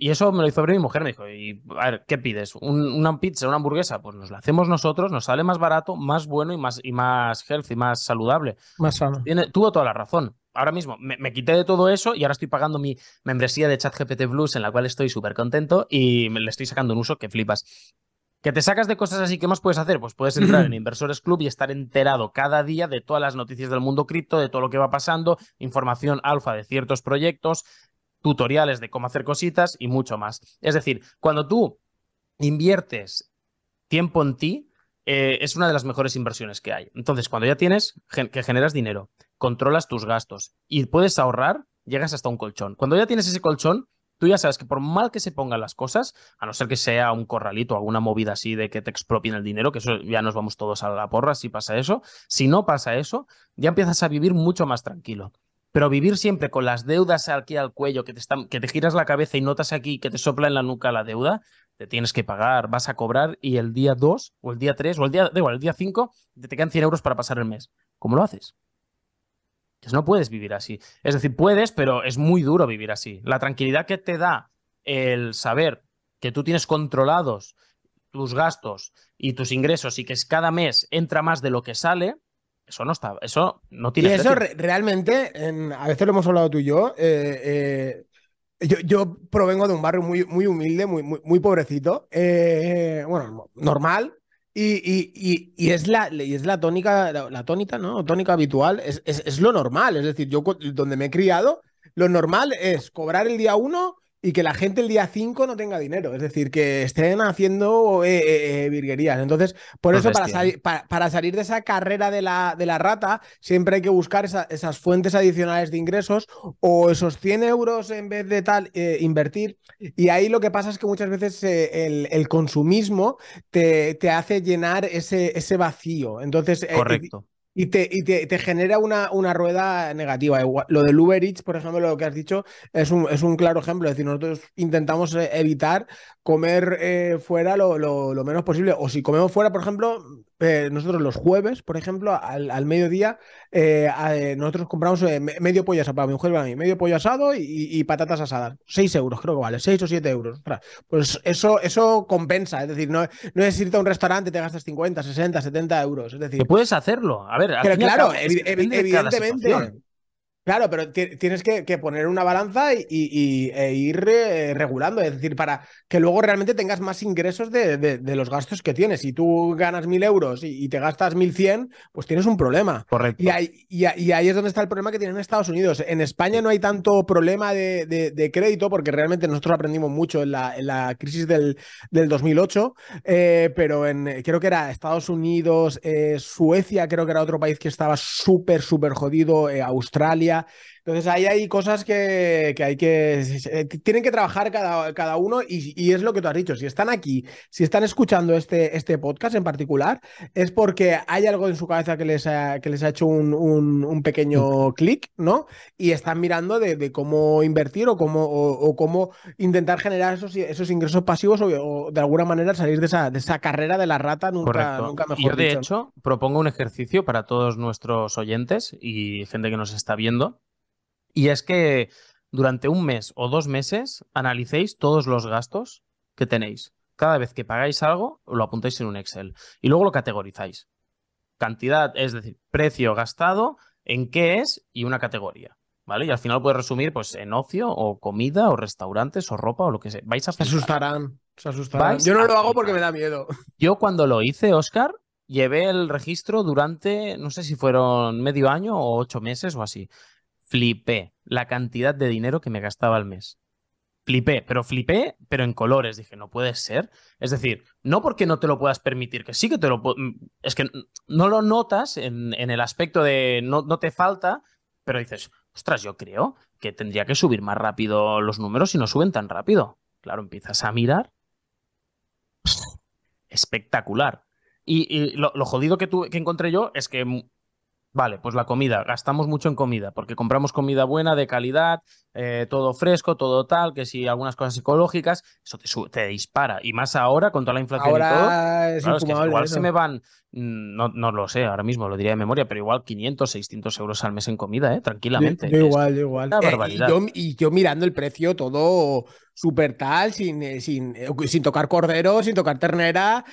eso me lo hizo ver mi mujer. Me dijo, y, a ver, ¿qué pides? ¿Una pizza, una hamburguesa? Pues nos la hacemos nosotros, nos sale más barato, más bueno y más, y más healthy, más saludable. Más sano. tuvo toda la razón. Ahora mismo me, quité de todo eso y ahora estoy pagando mi membresía de ChatGPT Plus, en la cual estoy súper contento y le estoy sacando un uso que flipas. ¿Que te sacas de cosas así? ¿Qué más puedes hacer? Pues puedes entrar en Inversores Club y estar enterado cada día de todas las noticias del mundo cripto, de todo lo que va pasando, información alfa de ciertos proyectos, tutoriales de cómo hacer cositas y mucho más. Es decir, cuando tú inviertes tiempo en ti, eh, es una de las mejores inversiones que hay. Entonces, cuando ya tienes que generas dinero, controlas tus gastos y puedes ahorrar, llegas hasta un colchón. Cuando ya tienes ese colchón, tú ya sabes que por mal que se pongan las cosas, a no ser que sea un corralito, alguna movida así de que te expropien el dinero, que eso ya nos vamos todos a la porra si pasa eso, si no pasa eso, ya empiezas a vivir mucho más tranquilo. Pero vivir siempre con las deudas aquí al cuello, que te, están, que te giras la cabeza y notas aquí que te sopla en la nuca la deuda, te tienes que pagar, vas a cobrar y el día 2 o el día 3 o el día, igual, el día 5 te quedan 100 euros para pasar el mes. ¿Cómo lo haces? No puedes vivir así. Es decir, puedes, pero es muy duro vivir así. La tranquilidad que te da el saber que tú tienes controlados tus gastos y tus ingresos y que cada mes entra más de lo que sale, eso no está, eso no tiene. Y eso realmente, a veces lo hemos hablado tú y yo, eh, eh, Yo, provengo de un barrio muy, muy humilde, muy, muy, pobrecito. Eh, bueno, normal. Y, es la, y es la tónica, la, tónica, ¿no? Tónica habitual. Es, es, lo normal. Es decir, yo donde me he criado, lo normal es cobrar el día uno y que la gente el día 5 no tenga dinero, es decir, que estén haciendo eh, eh, eh, virguerías. Entonces, por eso, para, salir, para, salir de esa carrera de la, de la rata, siempre hay que buscar esas fuentes adicionales de ingresos o esos 100 euros en vez de tal, invertir. Y ahí lo que pasa es que muchas veces el, consumismo te, te, hace llenar ese, ese vacío. Entonces, Correcto. Y te, y te, genera una, una, rueda negativa. lo del Uber Eats, por ejemplo, lo que has dicho, es un, es un claro ejemplo. Es decir, nosotros intentamos eh, evitar comer eh, fuera lo, lo, menos posible. O si comemos fuera, por ejemplo, eh, nosotros los jueves, por ejemplo, al, al mediodía, nosotros compramos medio pollo asado para mi mujer y para mí, medio pollo asado y, patatas asadas. 6 euros, creo que vale, 6 o 7 euros. Pues eso, eso compensa. Es decir, no, no es irte a un restaurante y te gastas 50, 60, 70 euros. Es decir, que puedes hacerlo. A ver, pero claro, evidentemente. Claro, pero tienes que, poner una balanza y, e ir eh, regulando, es decir, para que luego realmente tengas más ingresos de, los gastos que tienes. Si tú ganas mil euros y, te gastas mil cien, pues tienes un problema. Correcto. Y ahí, y, ahí, es donde está el problema que tienen en Estados Unidos. En España no hay tanto problema de, crédito porque realmente nosotros aprendimos mucho en la, en la crisis del, del 2008, eh, pero en, creo que era Estados Unidos, eh, Suecia, creo que era otro país que estaba súper, súper jodido, Australia. India. Entonces ahí hay cosas que, hay que... Tienen que trabajar cada, cada uno y, es lo que tú has dicho. Si están aquí, si están escuchando este, este podcast en particular, es porque hay algo en su cabeza que les ha, que les ha hecho un, pequeño clic, ¿no? Y están mirando de, cómo invertir o cómo, o, cómo intentar generar esos, esos ingresos pasivos o, de alguna manera salir de esa, de esa carrera de la rata nunca, nunca mejor Yo, de hecho, propongo un ejercicio para todos nuestros oyentes y gente que nos está viendo y es que durante un mes o dos meses analicéis todos los gastos que tenéis. Cada vez que pagáis algo, lo apuntáis en un Excel y luego lo categorizáis. Cantidad, es decir, precio gastado, en qué es y una categoría. ¿Vale? Y al final puedes resumir pues en ocio o comida o restaurantes o ropa o lo que sea. Vais a Se asustarán, se asustarán. Yo no lo hago porque me da miedo. Yo cuando lo hice, Oscar, llevé el registro durante, no sé si fueron medio año o ocho meses o así flipé la cantidad de dinero que me gastaba al mes. Flipé, pero flipé, pero en colores. Dije, no puede ser. Es decir, no porque no te lo puedas permitir, que sí que te lo mm, Es que no lo notas en, el aspecto de no, no te falta, pero dices, ostras, yo creo que tendría que subir más rápido los números y no suben tan rápido. Claro, empiezas a mirar. Espectacular. Y, lo, jodido que, que encontré yo es que Vale, pues la comida, gastamos mucho en comida, porque compramos comida buena, de calidad, eh, todo fresco, todo tal, que si algunas cosas ecológicas, eso te, te dispara. Y más ahora, con toda la inflación y todo. Es igual se me van, no, no, lo sé, ahora mismo lo diría de memoria, pero igual 500, 600 euros al mes en comida, ¿eh? tranquilamente. Yo, igual, igual. Eh, y, yo, mirando el precio todo súper tal, sin, eh, sin, sin, tocar cordero, sin tocar ternera,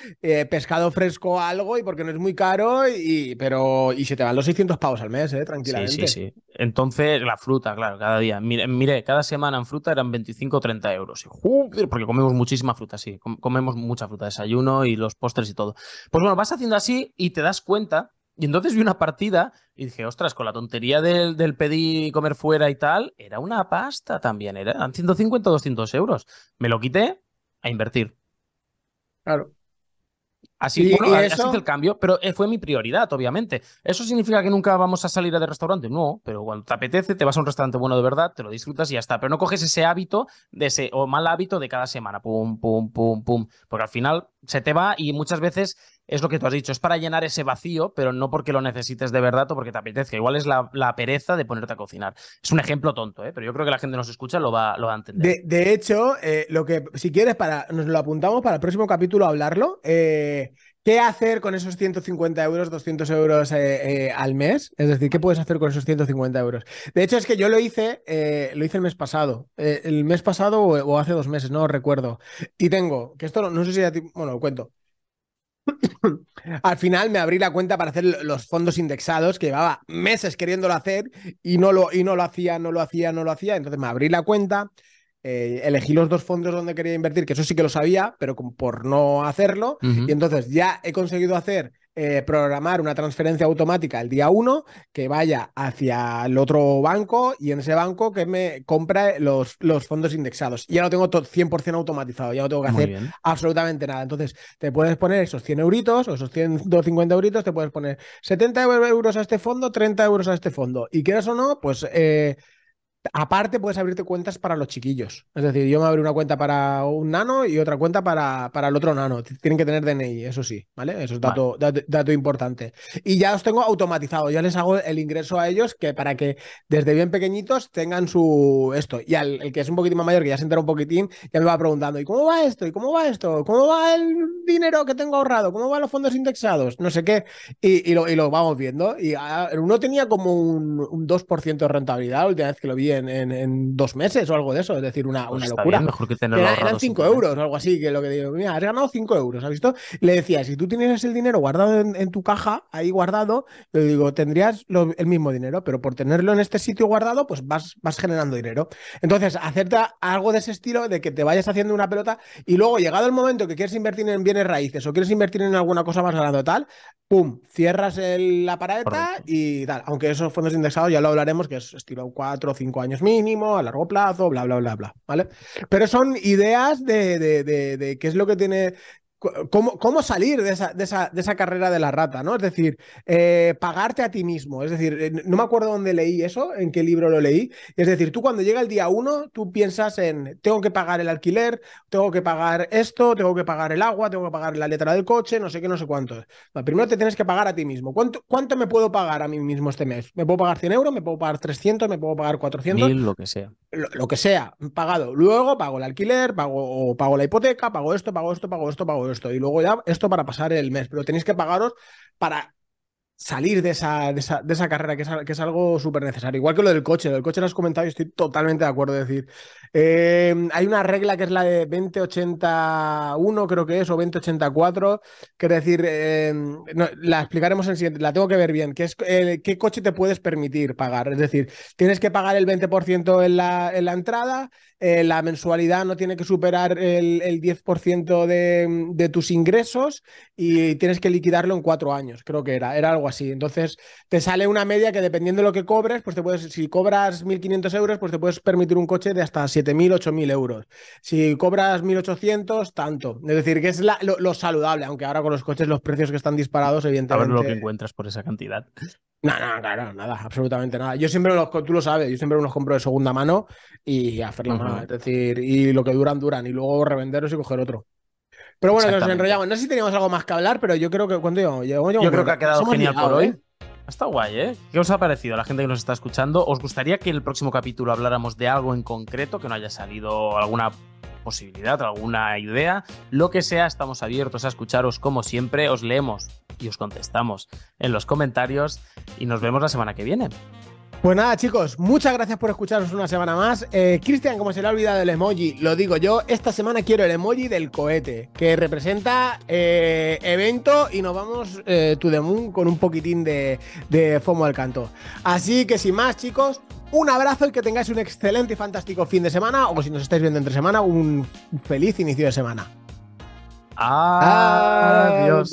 pescado fresco algo, y porque no es muy caro, y, pero, y se te van los 600 pavos al mes, tranquilamente. Sí, sí, sí. Entonces, la fruta, claro, cada día. Mire, mire cada semana en fruta eran 25 o 30 euros. porque comemos muchísima fruta, sí. Comemos mucha fruta, desayuno y los postres y todo. Pues bueno, vas haciendo así y te das cuenta. Y entonces vi una partida y dije, ostras, con la tontería del, del pedir comer fuera y tal, era una pasta también. Eran 150 o 200 euros. Me lo quité a invertir. Claro. Así, bueno, hice el cambio, pero eh, fue mi prioridad, obviamente. ¿Eso significa que nunca vamos a salir de restaurante? No, pero cuando te apetece, te vas a un restaurante bueno de verdad, te lo disfrutas y ya está. Pero no coges ese hábito de ese, o mal hábito de cada semana, pum, pum, pum, pum. Porque al final se te va y muchas veces es lo que tú has dicho, es para llenar ese vacío, pero no porque lo necesites de verdad o porque te apetezca. Igual es la, pereza de ponerte a cocinar. Es un ejemplo tonto, ¿eh? pero yo creo que la gente nos escucha lo va, lo va a entender. De, hecho, eh, lo que, si quieres, para, nos lo apuntamos para el próximo capítulo a hablarlo. Eh, ¿Qué hacer con esos 150 euros, 200 euros al mes? Es decir, ¿qué puedes hacer con esos 150 euros? De hecho, es que yo lo hice, lo hice el mes pasado. el mes pasado o, hace dos meses, no recuerdo. Y tengo, que esto no, no sé si a ti, bueno, lo cuento. Al final me abrí la cuenta para hacer los fondos indexados, que llevaba meses queriéndolo hacer y no lo, y no lo hacía, no lo hacía, no lo hacía. Entonces me abrí la cuenta eh, elegí los dos fondos donde quería invertir, que eso sí que lo sabía, pero por no hacerlo. Y entonces ya he conseguido hacer eh, programar una transferencia automática el día 1 que vaya hacia el otro banco y en ese banco que me compra los, los fondos indexados. Ya lo tengo todo 100% automatizado, ya no tengo que hacer absolutamente nada. Entonces, te puedes poner esos 100 euritos o esos 150 euritos, te puedes poner 70 euros a este fondo, 30 euros a este fondo. Y quieras o no, pues... Eh, Aparte, puedes abrirte cuentas para los chiquillos. Es decir, yo me abro una cuenta para un nano y otra cuenta para, para el otro nano. Tienen que tener DNI, eso sí, ¿vale? Eso es dato, dato, importante. Y ya os tengo automatizado, ya les hago el ingreso a ellos que para que desde bien pequeñitos tengan su esto. Y al el que es un poquitín más mayor, que ya se entera un poquitín, ya me va preguntando, ¿y cómo va esto? ¿Y cómo va esto? ¿Cómo va el dinero que tengo ahorrado? ¿Cómo van los fondos indexados? No sé qué. Y, y, lo, y lo, vamos viendo. Y ah, uno tenía como un, un 2% de rentabilidad la última vez que lo vi en, dos meses o algo de eso, es decir, una, pues locura. mejor que tenerlo eran 5 euros o algo así, que lo que digo, mira, has ganado 5 euros, ¿has visto? Le decía, si tú tienes el dinero guardado en, tu caja, ahí guardado, le digo, tendrías el mismo dinero, pero por tenerlo en este sitio guardado, pues vas, vas generando dinero. Entonces, hacerte algo de ese estilo, de que te vayas haciendo una pelota y luego, llegado el momento que quieres invertir en bienes raíces o quieres invertir en alguna cosa más grande o tal, pum, cierras la pareta y tal. Aunque esos fondos indexados ya lo hablaremos, que es estilo 4 o 5 años mínimo, a largo plazo, bla, bla, bla, bla, ¿vale? Pero son ideas de, de, de, de qué es lo que tiene Cómo, cómo, salir de esa, de, esa, de esa, carrera de la rata, ¿no? Es decir, eh, pagarte a ti mismo. Es decir, eh, no me acuerdo dónde leí eso, en qué libro lo leí. Es decir, tú cuando llega el día uno, tú piensas en, tengo que pagar el alquiler, tengo que pagar esto, tengo que pagar el agua, tengo que pagar la letra del coche, no sé qué, no sé cuánto. primero te tienes que pagar a ti mismo. ¿Cuánto, ¿Cuánto me puedo pagar a mí mismo este mes? ¿Me puedo pagar 100 euros? ¿Me puedo pagar 300? ¿Me puedo pagar 400? Mil, lo que sea. Lo, lo que sea, pagado. Luego pago el alquiler, pago, o pago la hipoteca, pago esto, pago esto, pago esto, pago esto. Y luego ya esto para pasar el mes, pero tenéis que pagaros para salir de esa, de esa, de esa carrera, que es, algo súper necesario. Igual que lo del coche, lo del coche lo has comentado y estoy totalmente de acuerdo. Es decir, eh, hay una regla que es la de 2081, creo que es, o 2084, que es decir, eh, la explicaremos en el siguiente, la tengo que ver bien, que es eh, qué coche te puedes permitir pagar. Es decir, tienes que pagar el 20% en la, en la entrada, la mensualidad no tiene que superar el, el 10% de, de tus ingresos y tienes que liquidarlo en cuatro años, creo que era, era algo así. Entonces, te sale una media que dependiendo de lo que cobres, pues te puedes, si cobras 1.500 euros, pues te puedes permitir un coche de hasta 7.000, 8.000 euros. Si cobras 1.800, tanto. Es decir, que es lo, saludable, aunque ahora con los coches los precios que están disparados, evidentemente. A ver lo que encuentras por esa cantidad. No, no, claro, nada, absolutamente nada. Yo siempre los, tú lo sabes, yo siempre los compro de segunda mano y hacerla más. Es decir, y lo que duran, duran. Y luego revenderlos y coger otro. Pero bueno, nos enrollamos. No sé si teníamos algo más que hablar, pero yo creo que. ¿Cuánto Yo creo que ha quedado genial por hoy. ¿eh? Ha estado guay, ¿eh? ¿Qué os ha parecido a la gente que nos está escuchando? ¿Os gustaría que en el próximo capítulo habláramos de algo en concreto, que no haya salido alguna posibilidad, alguna idea? Lo que sea, estamos abiertos a escucharos como siempre. Os leemos y os contestamos en los comentarios y nos vemos la semana que viene. Pues nada, chicos, muchas gracias por escucharnos una semana más. Eh, Cristian, como se le ha olvidado el emoji, lo digo yo, esta semana quiero el emoji del cohete, que representa eh, evento y nos vamos eh, to the moon con un poquitín de, de FOMO al canto. Así que sin más, chicos, un abrazo y que tengáis un excelente y fantástico fin de semana, o si nos estáis viendo entre semana, un feliz inicio de semana. Adiós.